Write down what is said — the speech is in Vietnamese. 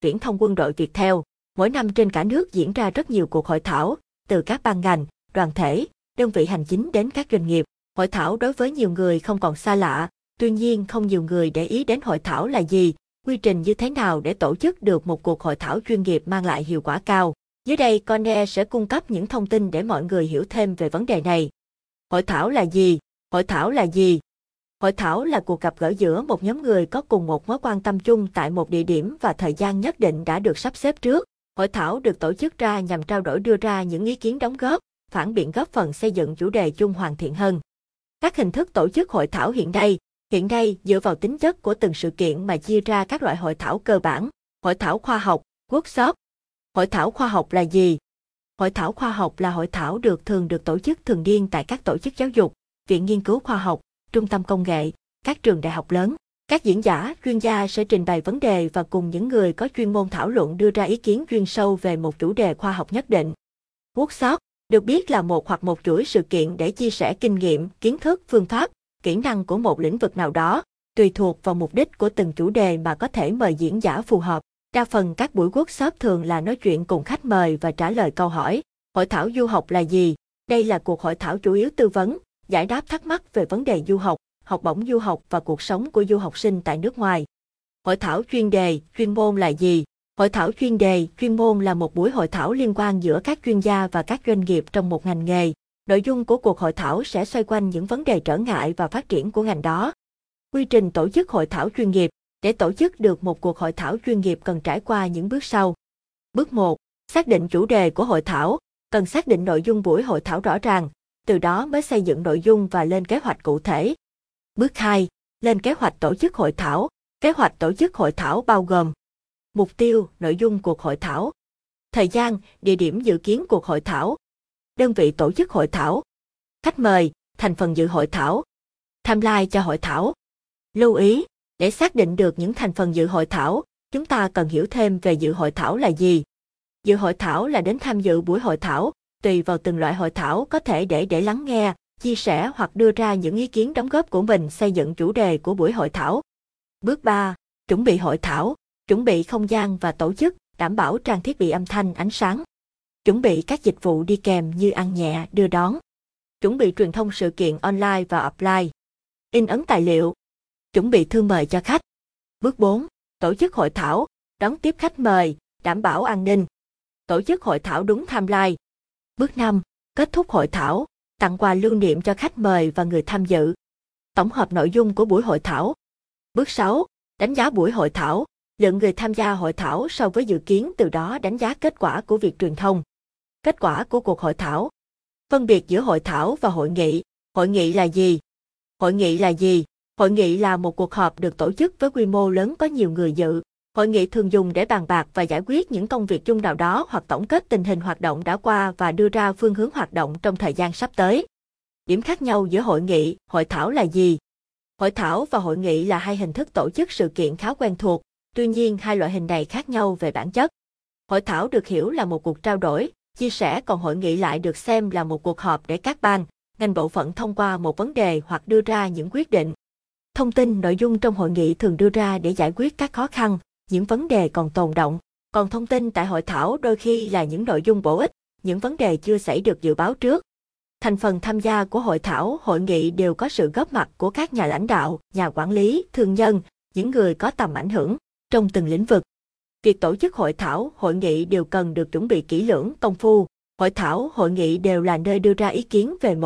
viễn thông quân đội Việt theo. Mỗi năm trên cả nước diễn ra rất nhiều cuộc hội thảo, từ các ban ngành, đoàn thể, đơn vị hành chính đến các doanh nghiệp. Hội thảo đối với nhiều người không còn xa lạ, tuy nhiên không nhiều người để ý đến hội thảo là gì, quy trình như thế nào để tổ chức được một cuộc hội thảo chuyên nghiệp mang lại hiệu quả cao. Dưới đây Cornell sẽ cung cấp những thông tin để mọi người hiểu thêm về vấn đề này. Hội thảo là gì? Hội thảo là gì? Hội thảo là cuộc gặp gỡ giữa một nhóm người có cùng một mối quan tâm chung tại một địa điểm và thời gian nhất định đã được sắp xếp trước. Hội thảo được tổ chức ra nhằm trao đổi đưa ra những ý kiến đóng góp, phản biện góp phần xây dựng chủ đề chung hoàn thiện hơn. Các hình thức tổ chức hội thảo hiện nay, hiện nay dựa vào tính chất của từng sự kiện mà chia ra các loại hội thảo cơ bản, hội thảo khoa học, workshop. Hội thảo khoa học là gì? Hội thảo khoa học là hội thảo được thường được tổ chức thường niên tại các tổ chức giáo dục, viện nghiên cứu khoa học, trung tâm công nghệ, các trường đại học lớn. Các diễn giả, chuyên gia sẽ trình bày vấn đề và cùng những người có chuyên môn thảo luận đưa ra ý kiến chuyên sâu về một chủ đề khoa học nhất định. Workshop được biết là một hoặc một chuỗi sự kiện để chia sẻ kinh nghiệm, kiến thức, phương pháp, kỹ năng của một lĩnh vực nào đó, tùy thuộc vào mục đích của từng chủ đề mà có thể mời diễn giả phù hợp. Đa phần các buổi workshop thường là nói chuyện cùng khách mời và trả lời câu hỏi. Hội thảo du học là gì? Đây là cuộc hội thảo chủ yếu tư vấn, giải đáp thắc mắc về vấn đề du học, học bổng du học và cuộc sống của du học sinh tại nước ngoài. Hội thảo chuyên đề, chuyên môn là gì? Hội thảo chuyên đề, chuyên môn là một buổi hội thảo liên quan giữa các chuyên gia và các doanh nghiệp trong một ngành nghề. Nội dung của cuộc hội thảo sẽ xoay quanh những vấn đề trở ngại và phát triển của ngành đó. Quy trình tổ chức hội thảo chuyên nghiệp Để tổ chức được một cuộc hội thảo chuyên nghiệp cần trải qua những bước sau. Bước 1. Xác định chủ đề của hội thảo. Cần xác định nội dung buổi hội thảo rõ ràng, từ đó mới xây dựng nội dung và lên kế hoạch cụ thể. Bước 2. Lên kế hoạch tổ chức hội thảo. Kế hoạch tổ chức hội thảo bao gồm Mục tiêu, nội dung cuộc hội thảo Thời gian, địa điểm dự kiến cuộc hội thảo Đơn vị tổ chức hội thảo Khách mời, thành phần dự hội thảo tham lai cho hội thảo Lưu ý, để xác định được những thành phần dự hội thảo, chúng ta cần hiểu thêm về dự hội thảo là gì. Dự hội thảo là đến tham dự buổi hội thảo, tùy vào từng loại hội thảo có thể để để lắng nghe, chia sẻ hoặc đưa ra những ý kiến đóng góp của mình xây dựng chủ đề của buổi hội thảo. Bước 3. Chuẩn bị hội thảo, chuẩn bị không gian và tổ chức, đảm bảo trang thiết bị âm thanh, ánh sáng. Chuẩn bị các dịch vụ đi kèm như ăn nhẹ, đưa đón. Chuẩn bị truyền thông sự kiện online và offline. In ấn tài liệu. Chuẩn bị thư mời cho khách. Bước 4. Tổ chức hội thảo, đón tiếp khách mời, đảm bảo an ninh. Tổ chức hội thảo đúng timeline. Bước 5. Kết thúc hội thảo, tặng quà lưu niệm cho khách mời và người tham dự. Tổng hợp nội dung của buổi hội thảo. Bước 6. Đánh giá buổi hội thảo, lượng người tham gia hội thảo so với dự kiến từ đó đánh giá kết quả của việc truyền thông. Kết quả của cuộc hội thảo. Phân biệt giữa hội thảo và hội nghị. Hội nghị là gì? Hội nghị là gì? Hội nghị là một cuộc họp được tổ chức với quy mô lớn có nhiều người dự. Hội nghị thường dùng để bàn bạc và giải quyết những công việc chung nào đó hoặc tổng kết tình hình hoạt động đã qua và đưa ra phương hướng hoạt động trong thời gian sắp tới. Điểm khác nhau giữa hội nghị, hội thảo là gì? Hội thảo và hội nghị là hai hình thức tổ chức sự kiện khá quen thuộc, tuy nhiên hai loại hình này khác nhau về bản chất. Hội thảo được hiểu là một cuộc trao đổi, chia sẻ còn hội nghị lại được xem là một cuộc họp để các ban, ngành bộ phận thông qua một vấn đề hoặc đưa ra những quyết định. Thông tin nội dung trong hội nghị thường đưa ra để giải quyết các khó khăn, những vấn đề còn tồn động. Còn thông tin tại hội thảo đôi khi là những nội dung bổ ích, những vấn đề chưa xảy được dự báo trước. Thành phần tham gia của hội thảo, hội nghị đều có sự góp mặt của các nhà lãnh đạo, nhà quản lý, thương nhân, những người có tầm ảnh hưởng trong từng lĩnh vực. Việc tổ chức hội thảo, hội nghị đều cần được chuẩn bị kỹ lưỡng, công phu. Hội thảo, hội nghị đều là nơi đưa ra ý kiến về một